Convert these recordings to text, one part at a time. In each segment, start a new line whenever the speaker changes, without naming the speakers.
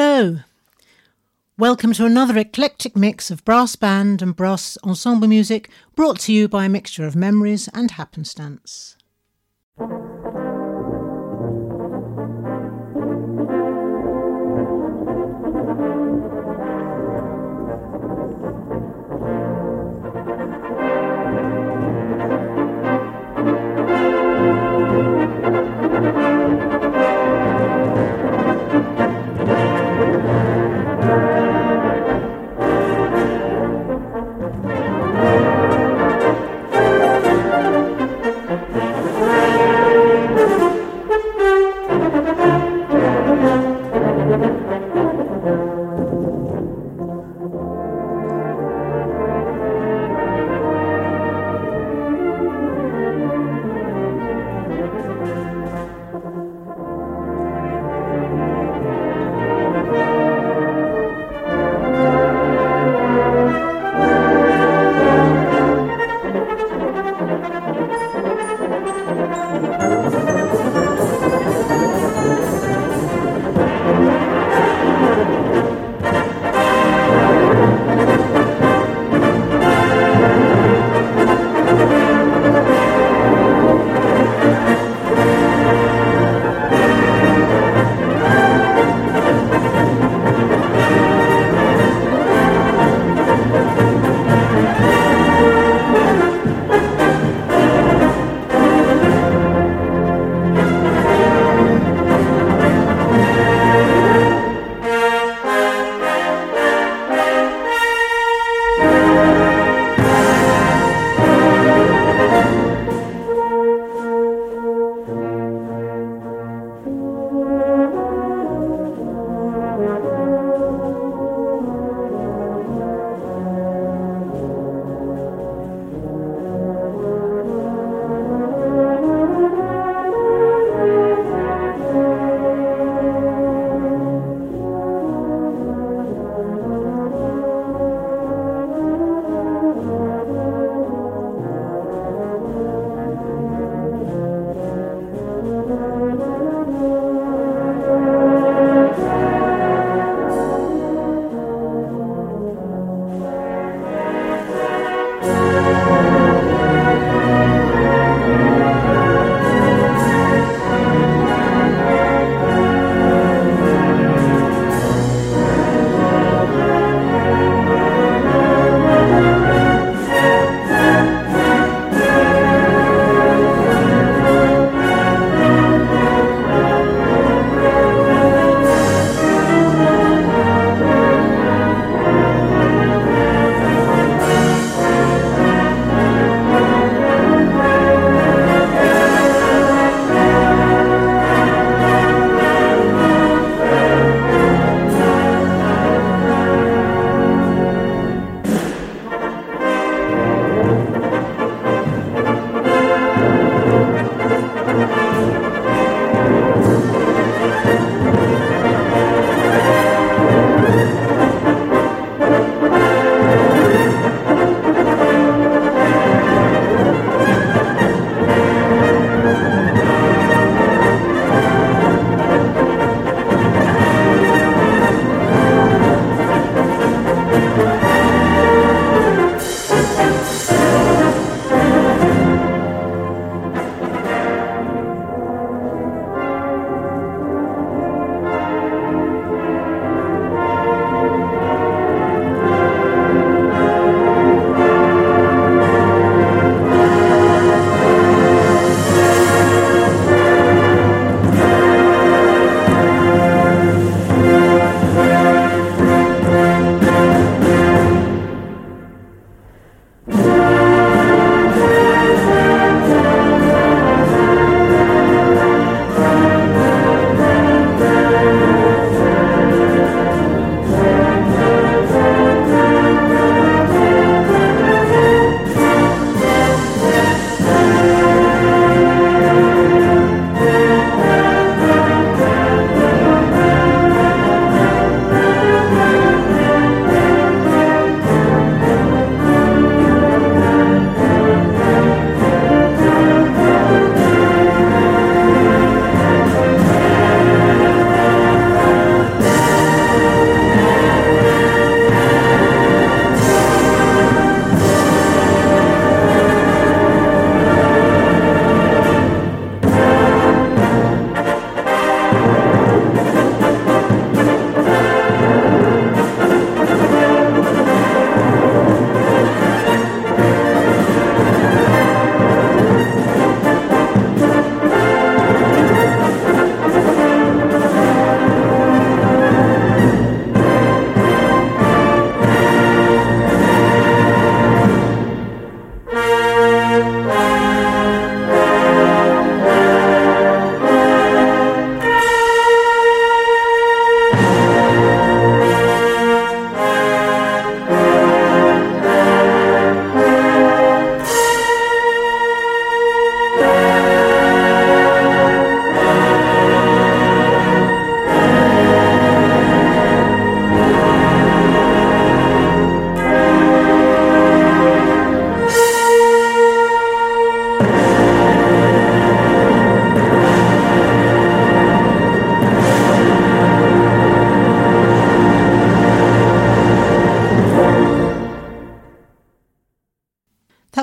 Hello. Welcome to another eclectic mix of brass band and brass ensemble music brought to you by a mixture of memories and happenstance.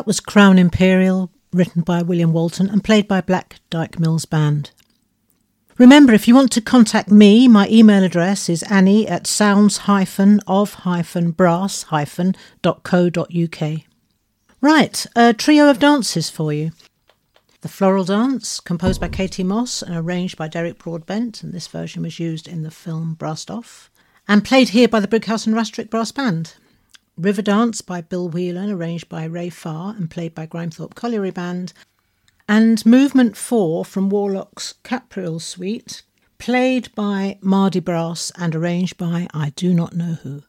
That was Crown Imperial, written by William Walton and played by Black Dyke Mills Band. Remember, if you want to contact me, my email address is annie at sounds-of-brass-.co.uk. Right, a trio of dances for you. The Floral Dance, composed by Katie Moss and arranged by Derek Broadbent, and this version was used in the film Brassed Off, and played here by the Brighouse and Rastrick Brass Band. River Dance by Bill Whelan, arranged by Ray Farr and played by Grimethorpe Colliery Band. And Movement 4 from Warlock's Capriol Suite, played by Mardi Brass and arranged by I do not know who.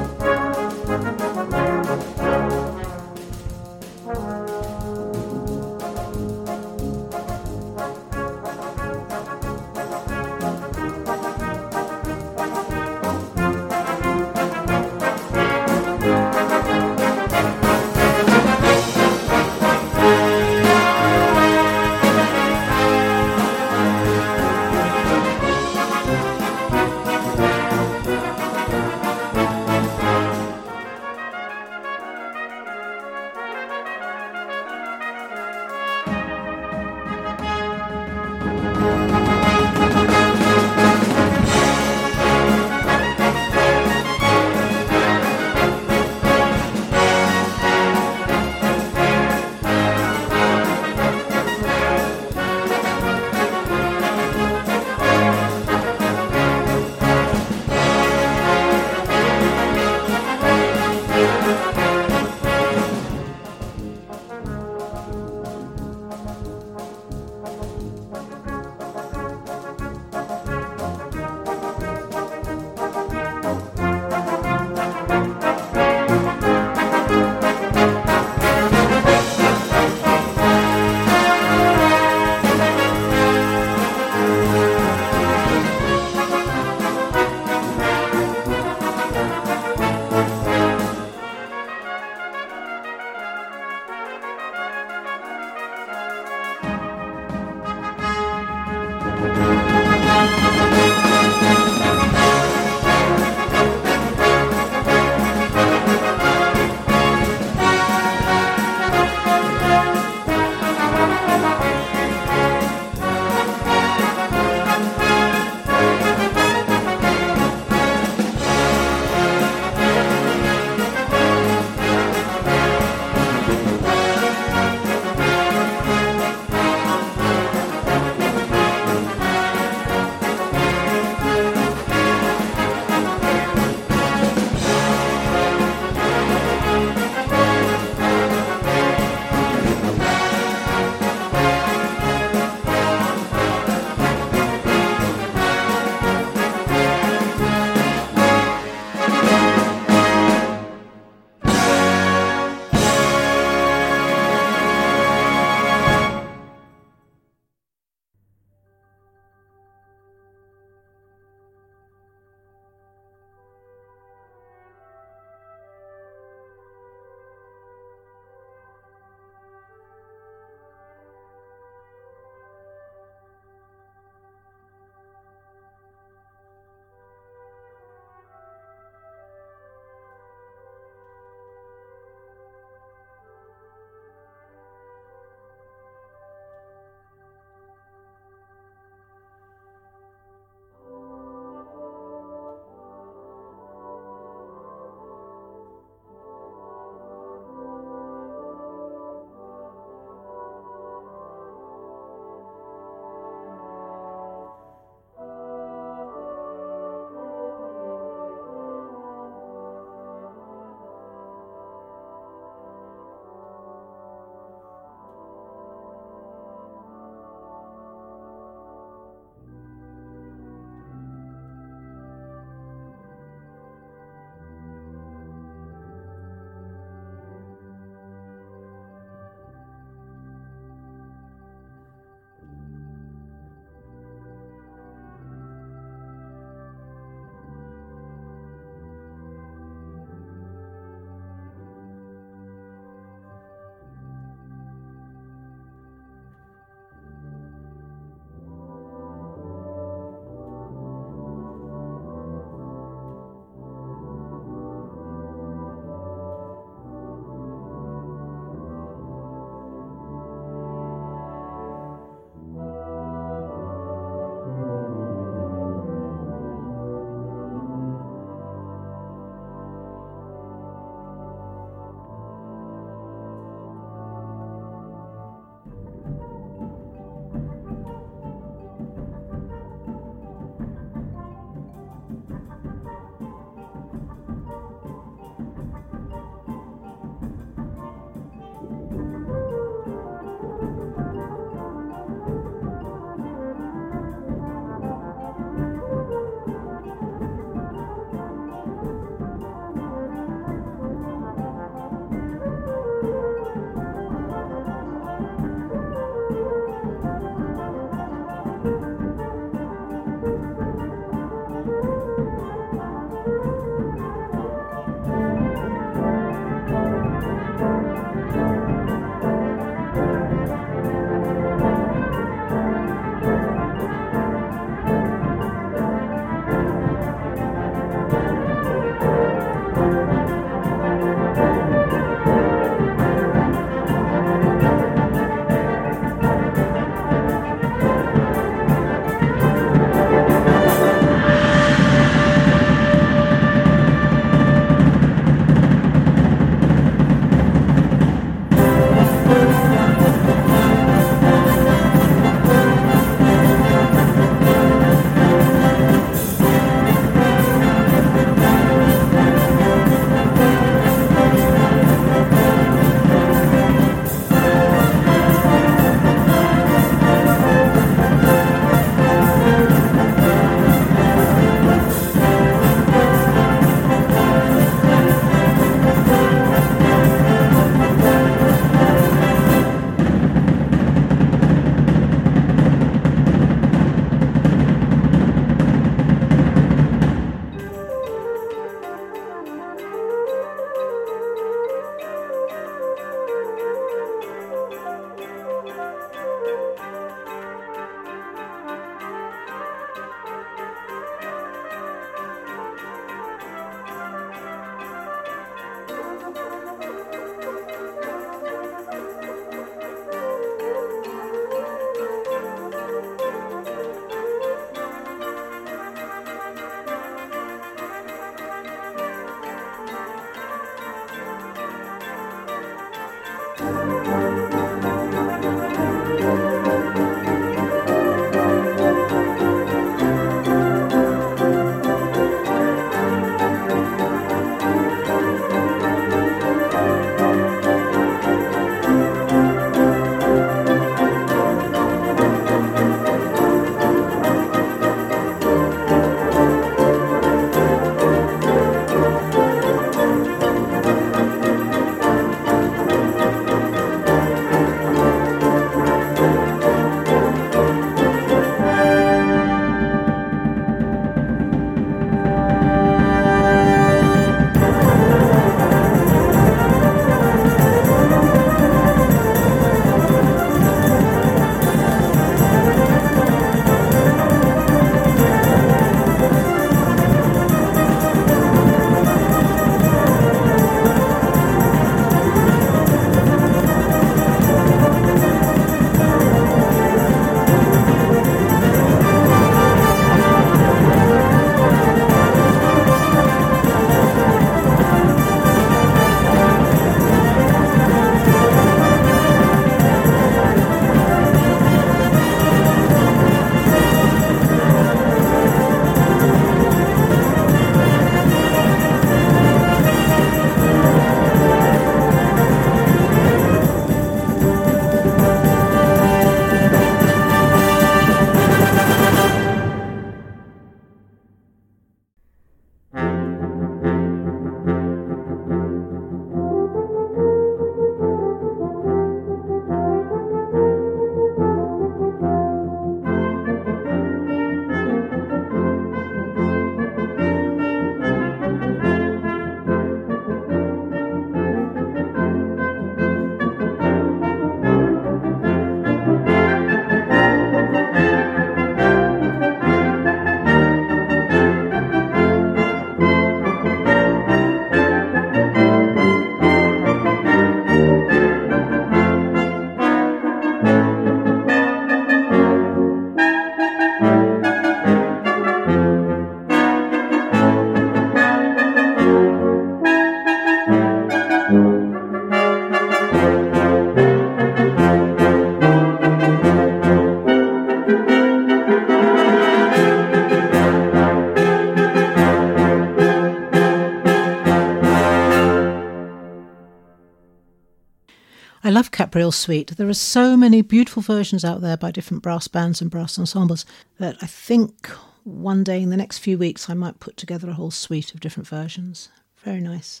Love Capriol Suite. There are so many beautiful versions out there by different brass bands and brass ensembles that I think one day in the next few weeks I might put together a whole suite of different versions. Very nice.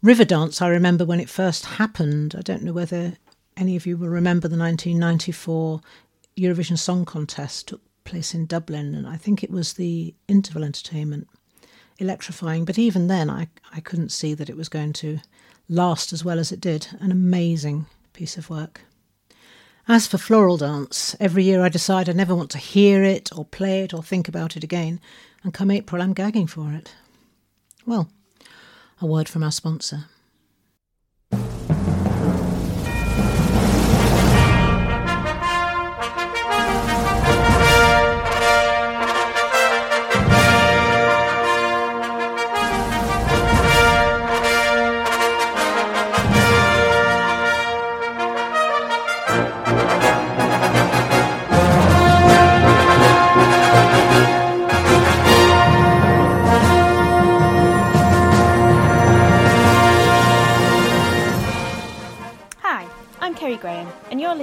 River Dance, I remember when it first happened. I don't know whether any of you will remember the 1994 Eurovision Song Contest took place in Dublin, and I think it was the interval entertainment. Electrifying, but even then, I, I couldn't see that it was going to last as well as it did. An amazing piece of work. As for Floral Dance, every year I decide I never want to hear it or play it or think about it again, and come April I'm gagging for it. Well, a word from our sponsor.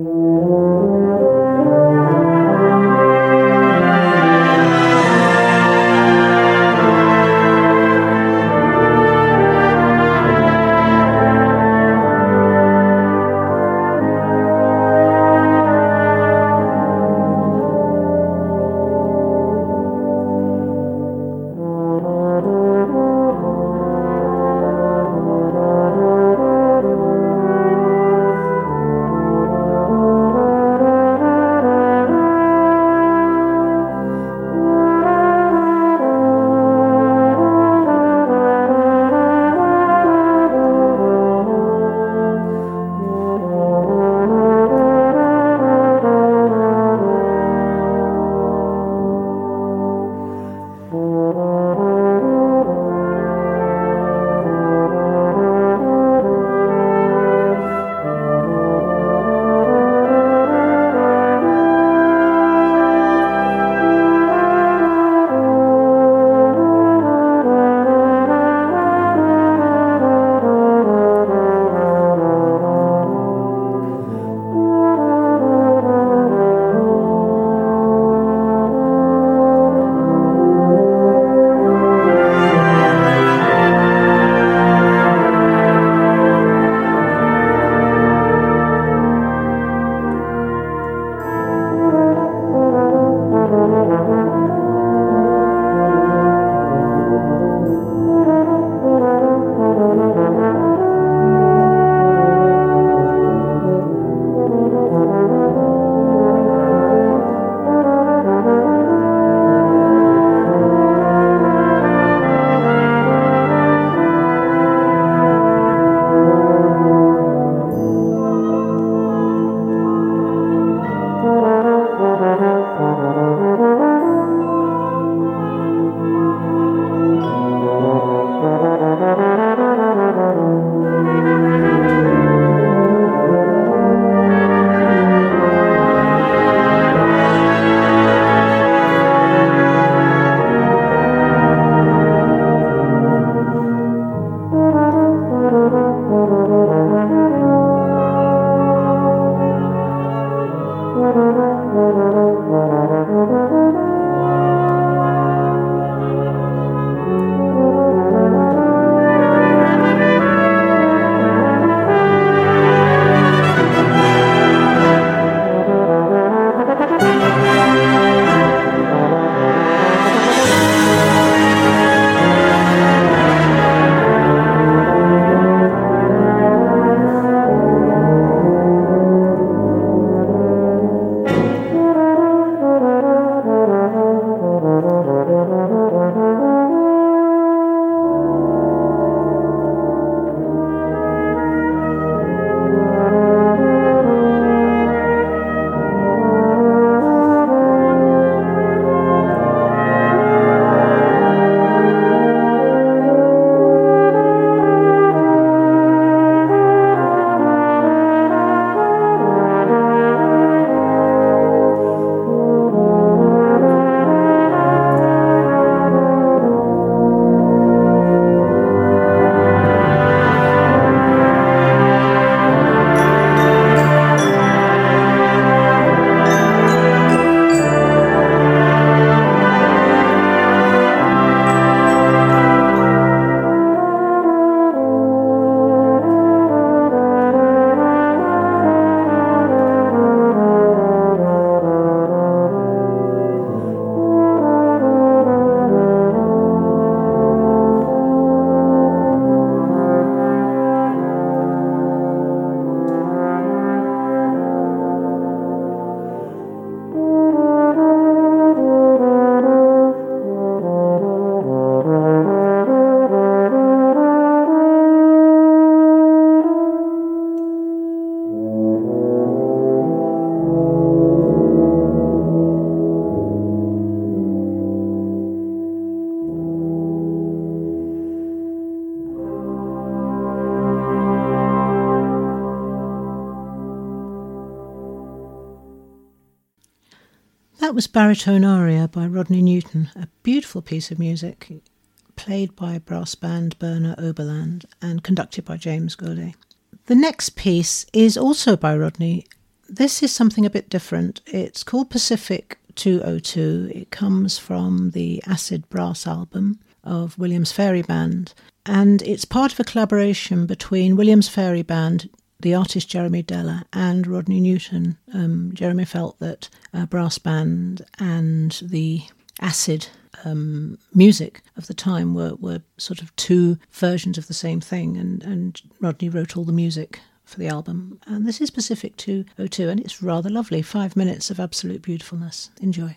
Música that was Baritone Aria by Rodney Newton, a beautiful piece of music played by brass band Berner Oberland and conducted by James Gourlay. The next piece is also by Rodney. This is something a bit different. It's called Pacific 202. It comes from the Acid Brass album of Williams Fairey Band, and it's part of a collaboration between Williams Fairey Band, the artist Jeremy Deller, and Rodney Newton. Um, Jeremy felt that a brass band and the acid um, music of the time were, were sort of two versions of the same thing, and, and Rodney wrote all the music for the album. And this is specific Pacific 202, and it's rather lovely. Five minutes of absolute beautifulness. Enjoy.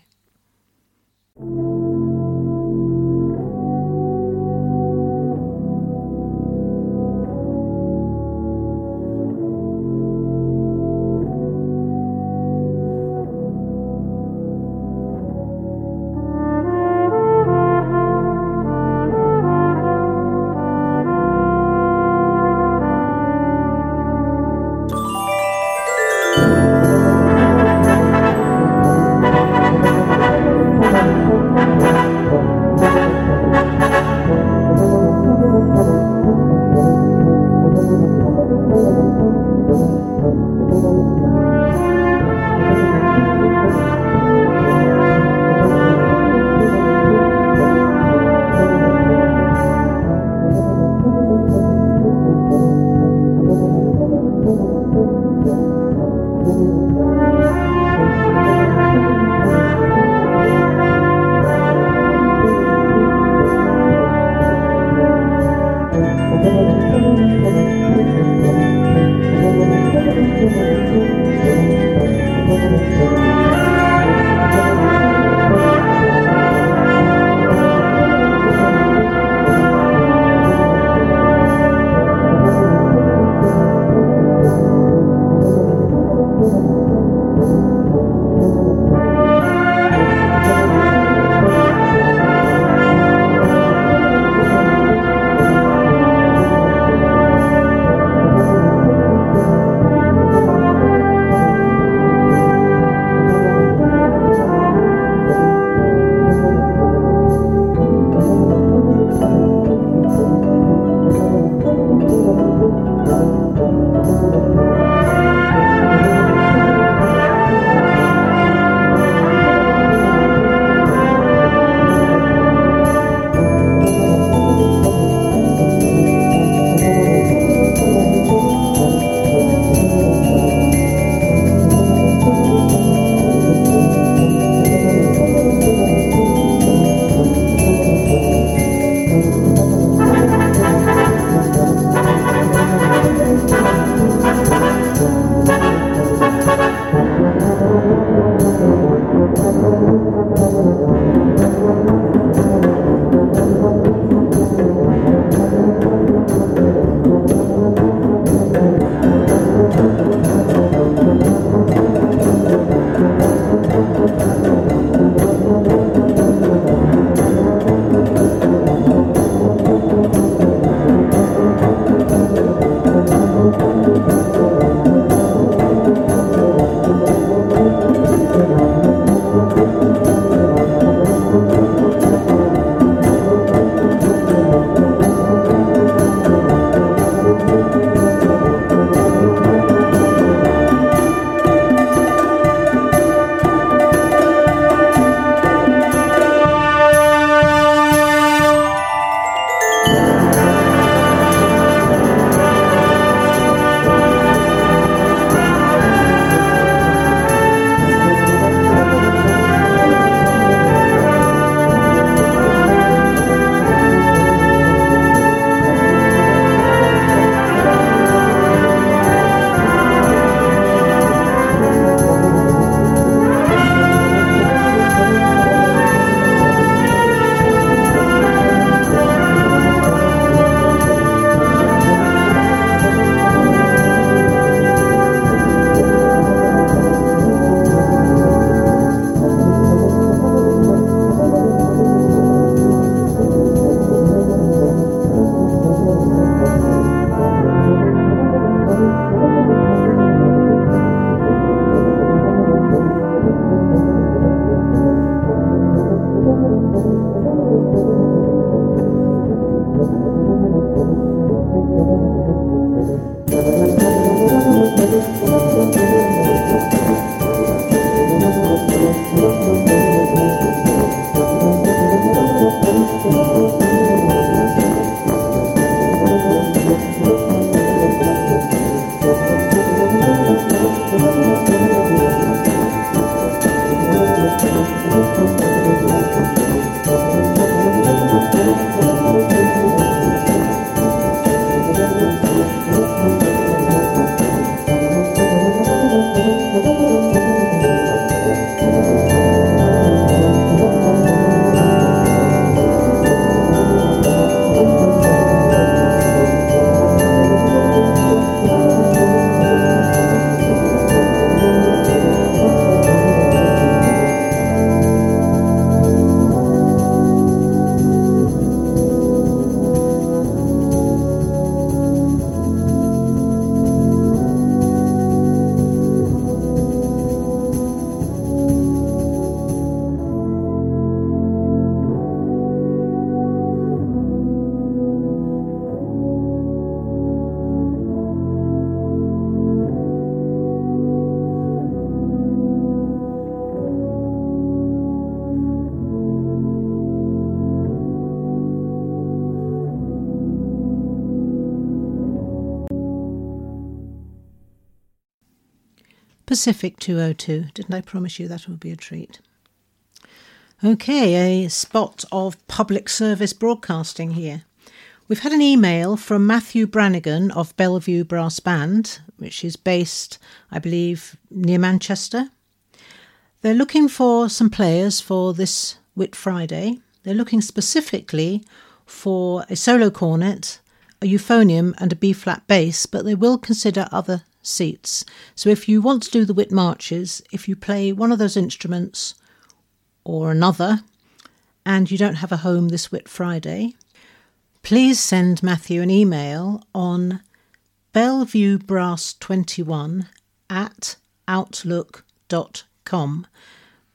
Pacific 202. Didn't I promise you that would be a treat? Okay, a spot of public service broadcasting here. We've had an email from Matthew Brannigan of Bellevue Brass Band, which is based, I believe, near Manchester. They're looking for some players for this Whit Friday. They're looking specifically for a solo cornet, a euphonium, and a B flat bass, but they will consider other seats. So if you want to do the Whit marches, if you play one of those instruments or another, and you don't have a home this Whit Friday, please send Matthew an email on bellevuebrass21 at outlook.com.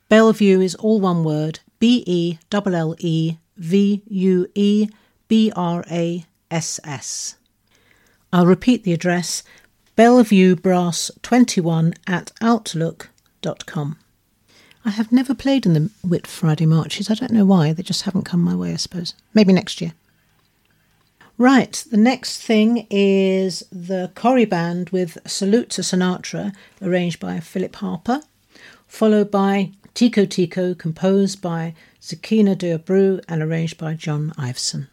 Bellevue is all one word B E L L E V U E B R A S S. I'll repeat the address Bellevue Brass 21 at outlook.com. I have never played in the Whit Friday marches. I don't know why. They just haven't come my way, I suppose. Maybe next year. Right, the next thing is the Cory Band with Salute to Sinatra, arranged by Philip Harper, followed by Tico Tico, composed by Zequinha de Abreu and arranged by John Iveson.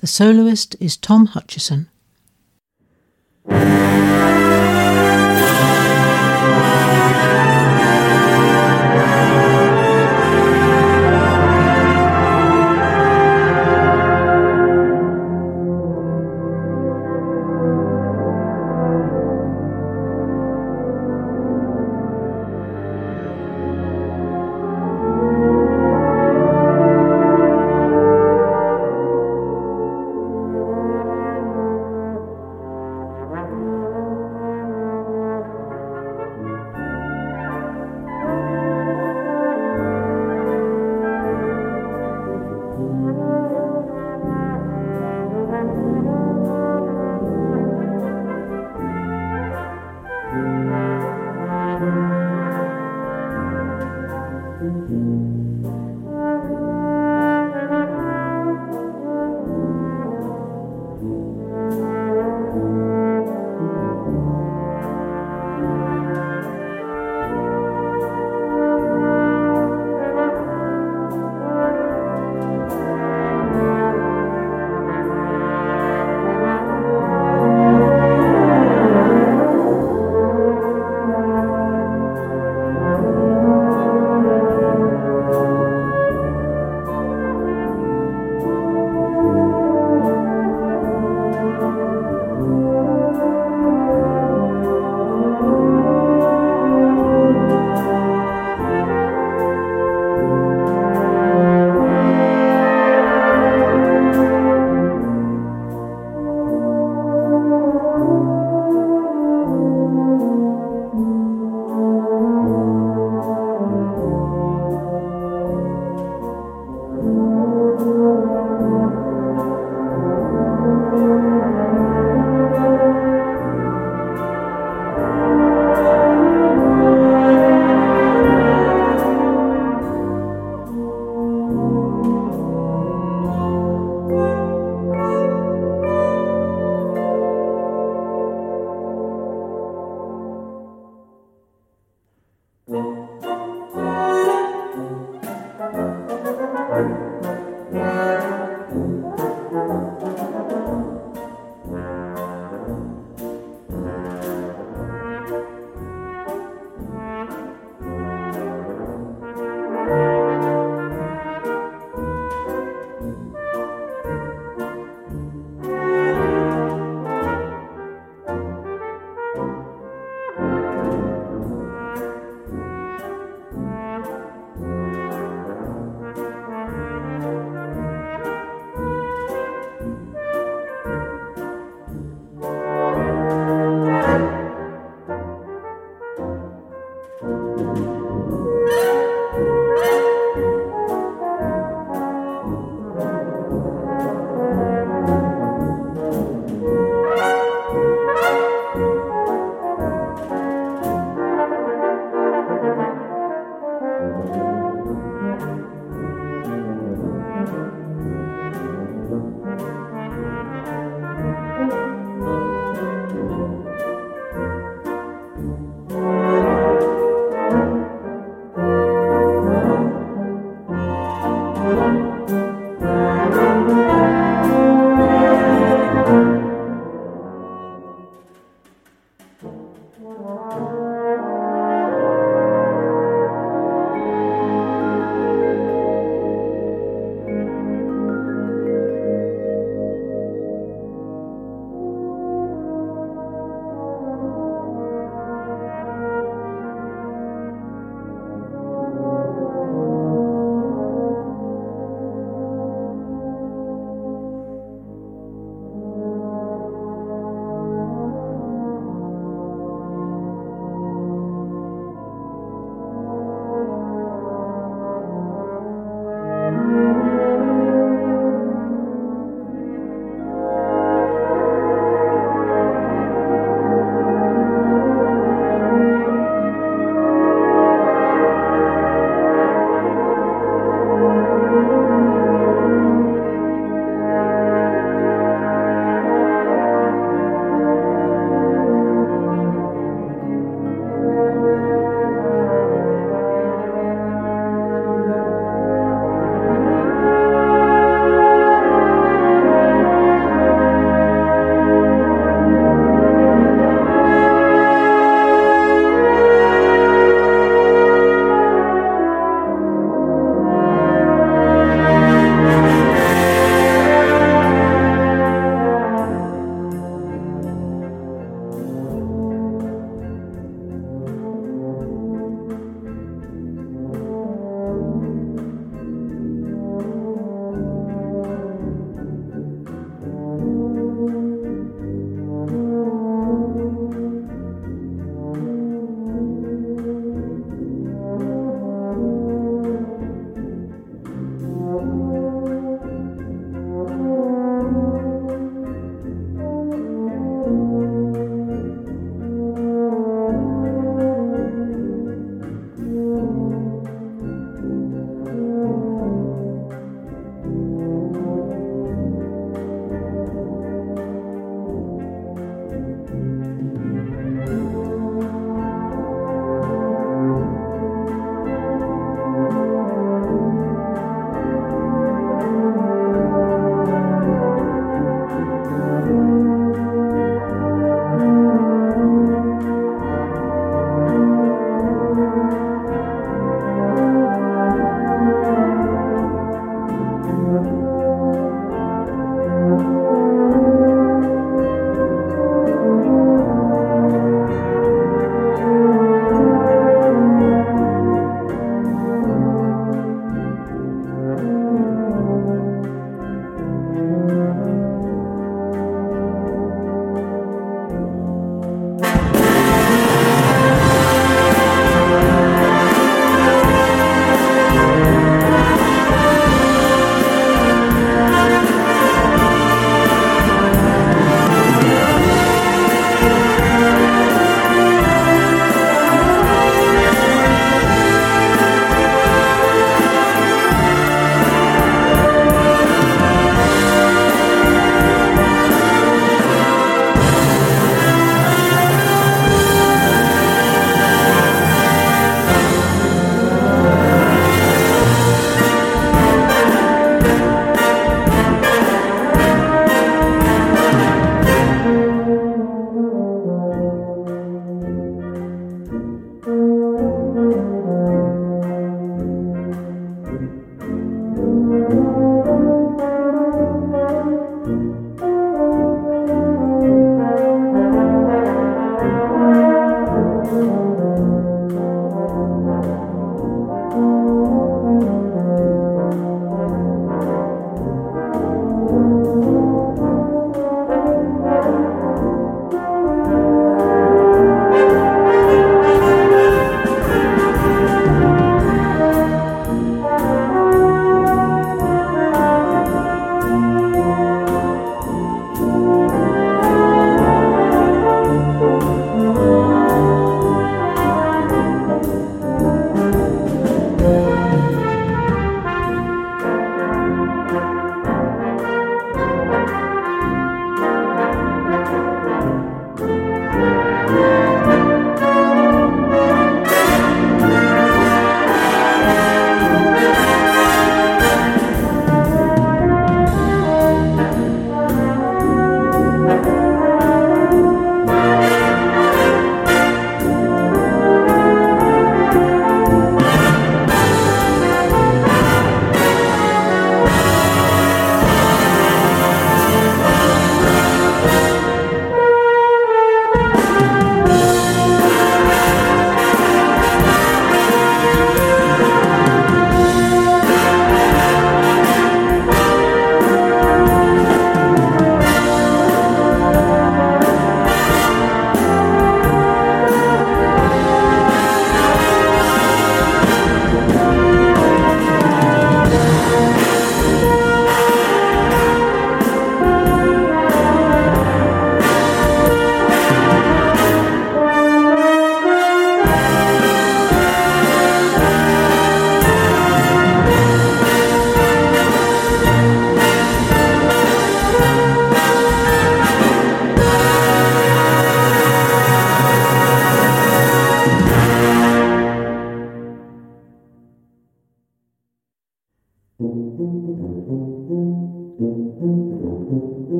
The soloist is Tom Hutchinson.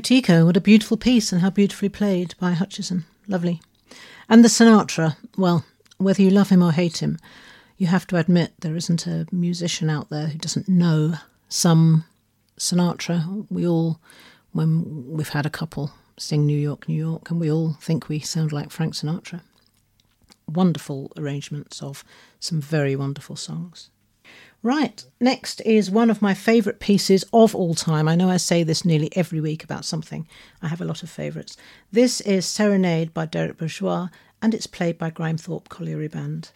Tico what a beautiful piece and how beautifully played by Hutchinson. Lovely. And the Sinatra, well, whether you love him or hate him, you have to admit there isn't a musician out there who doesn't know some Sinatra. We all, when we've had a couple sing New York, New York, and we all think we sound like Frank Sinatra. Wonderful arrangements of some very wonderful songs. Right, next is one of my favourite pieces of all time. I know I say this nearly every week about something. I have a lot of favourites. This is Serenade by Derek Bourgeois and it's played by Grimethorpe Colliery Band.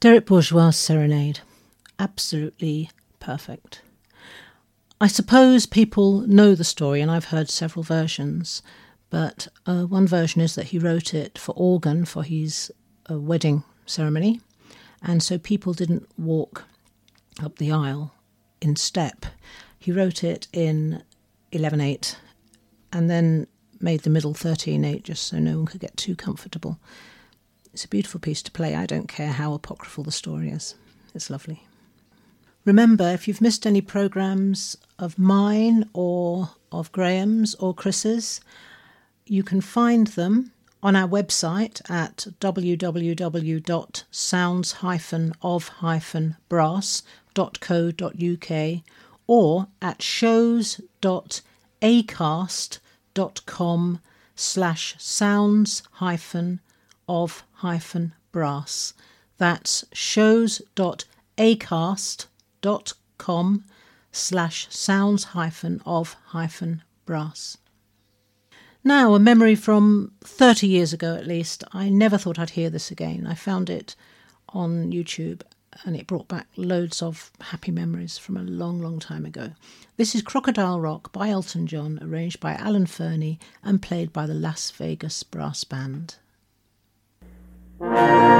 Derek Bourgeois' Serenade. Absolutely perfect. I suppose people know the story, and I've heard several versions, but uh, one version is that he wrote it for organ for his uh, wedding ceremony, and so people didn't walk up the aisle in step. He wrote it in 11 8 and then made the middle 13 8 just so no one could get too comfortable. It's a beautiful piece to play. I don't care how apocryphal the story is, it's lovely. Remember, if you've missed any programmes of mine or of Graham's or Chris's, you can find them on our website at www.sounds-of-brass.co.uk or at shows.acast.com slash sounds of-brass. That's shows.acast.com slash sounds hyphen of hyphen brass. Now, a memory from 30 years ago at least. I never thought I'd hear this again. I found it on YouTube and it brought back loads of happy memories from a long, long time ago. This is Crocodile Rock by Elton John, arranged by Alan Fernie and played by the Las Vegas Brass Band. Thank you.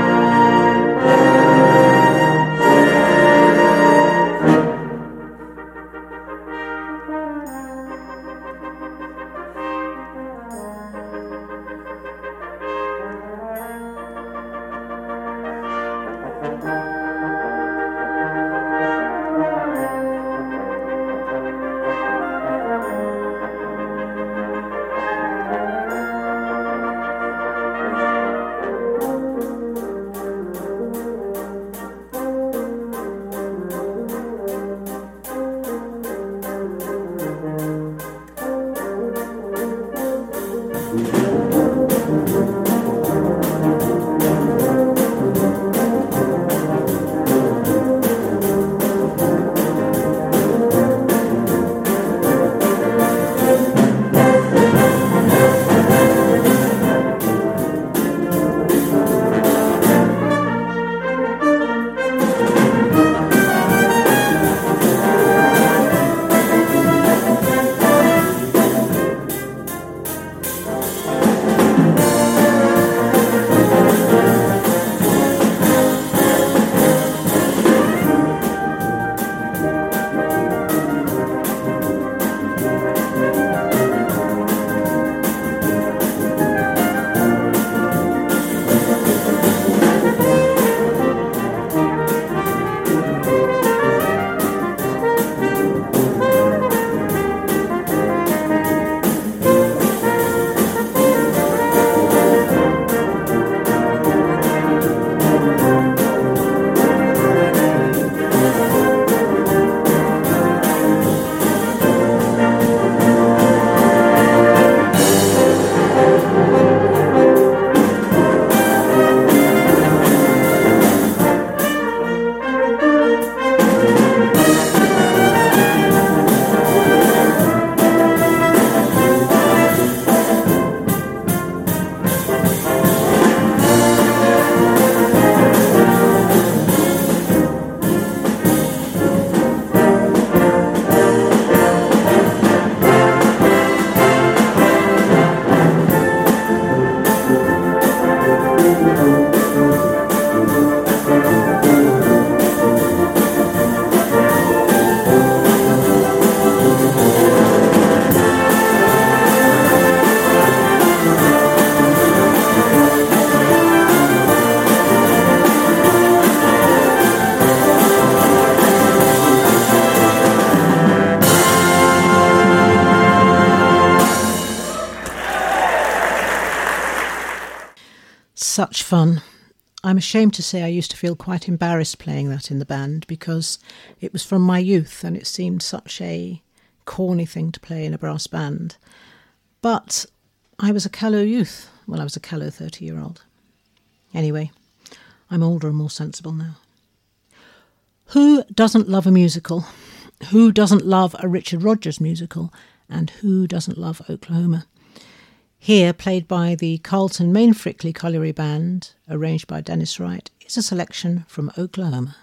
Such fun. I'm ashamed to say I used to feel quite embarrassed playing that in the band because it was from my youth and it seemed such a corny thing to play in a brass band. But I was a callow youth. Well, I was a callow 30 year old. Anyway, I'm older and more sensible now. Who doesn't love a musical? Who doesn't love a Richard Rodgers musical? And who doesn't love Oklahoma? Here, played by the Carlton Main Frickley Colliery Band, arranged by Dennis Wright, is a selection from Oklahoma.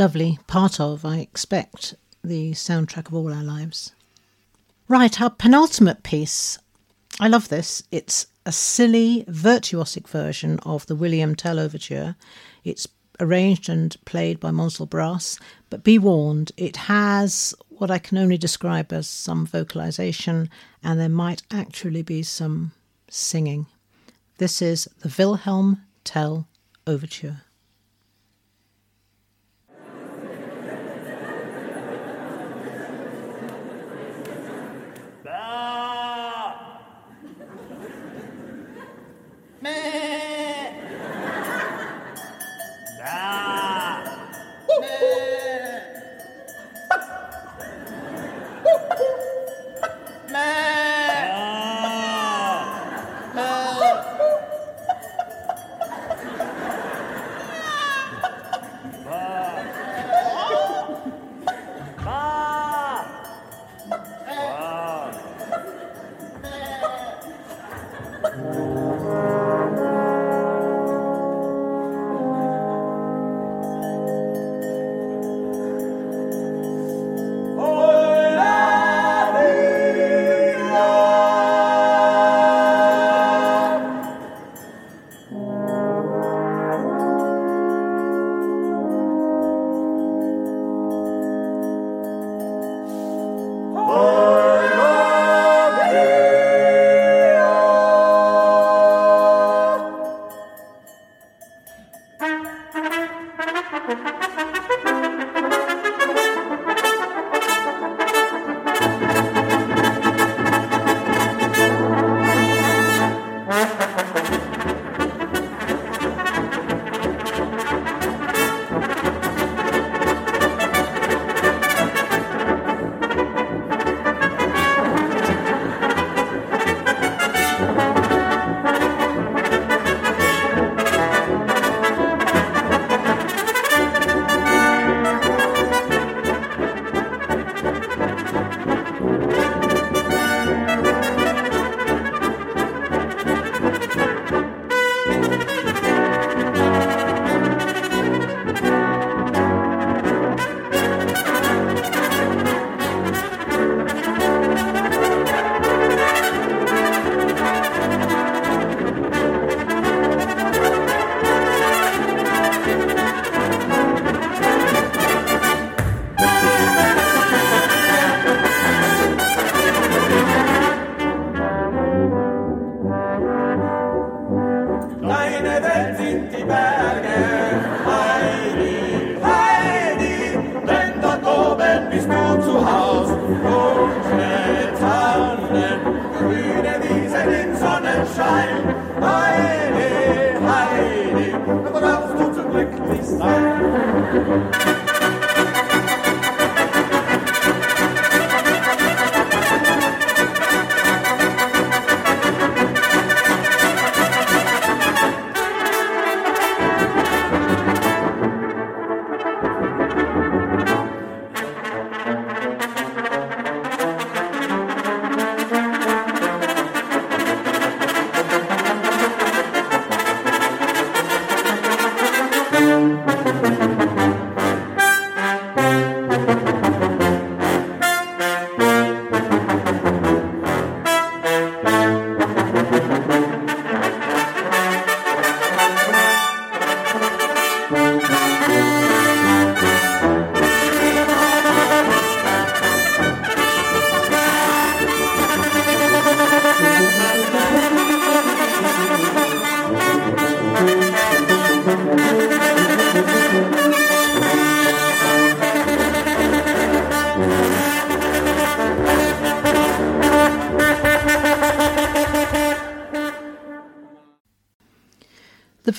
Lovely part of, I expect, the soundtrack of all our lives. Right, our penultimate piece. I love this. It's a silly, virtuosic version of the William Tell Overture. It's arranged and played by Mnozil Brass, but be warned, it has what I can only describe as some vocalization, and there might actually be some singing. This is the Wilhelm Tell Overture.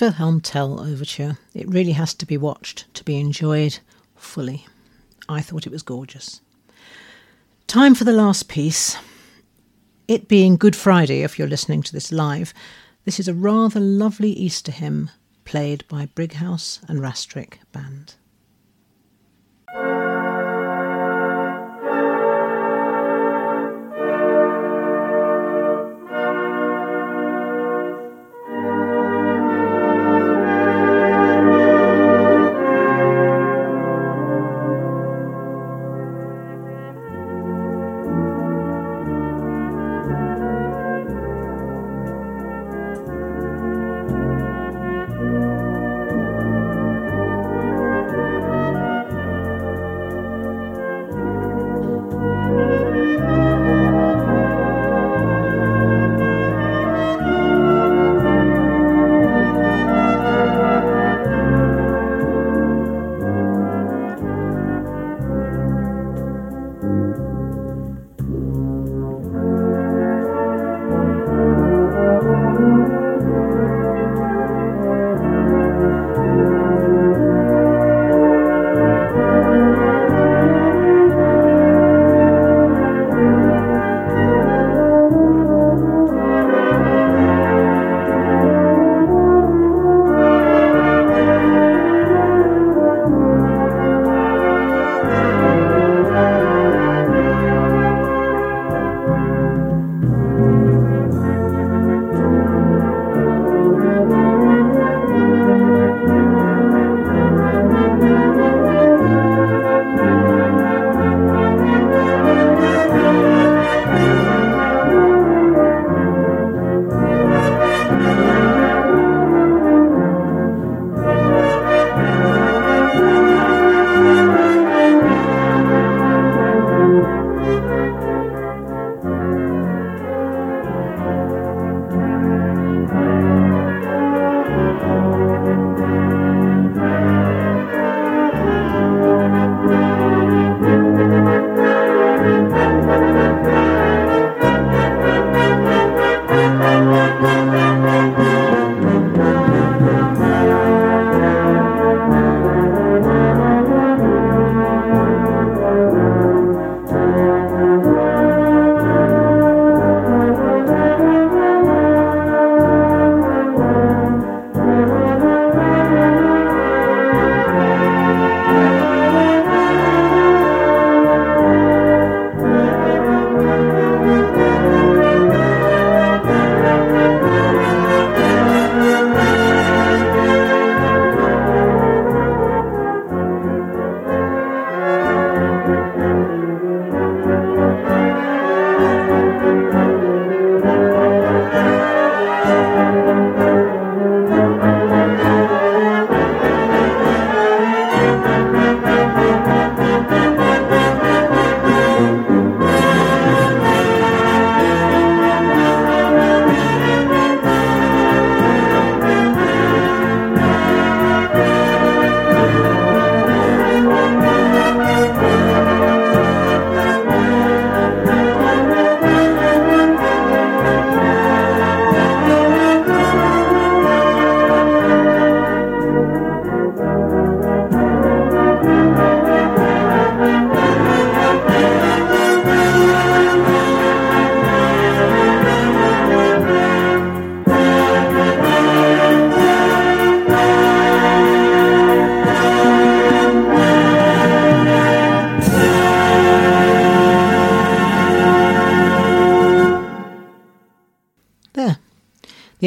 Wilhelm Tell overture. It really has to be watched to be enjoyed fully. I thought it was gorgeous. Time for the last piece. It being Good Friday, if you're listening to this live, this is a rather lovely Easter hymn played by Brighouse and Rastrick Band.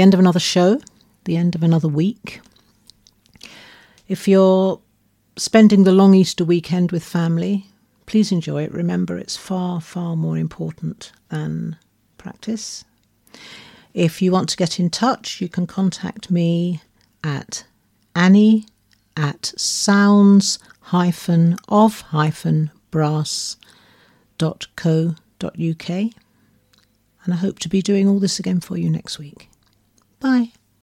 End of another show, the end of another week. If you're spending the long Easter weekend with family, please enjoy it. Remember, it's far, far more important than practice. If you want to get in touch, you can contact me at annie at sounds of brass.co.uk. And I hope to be doing all this again for you next week. Bye.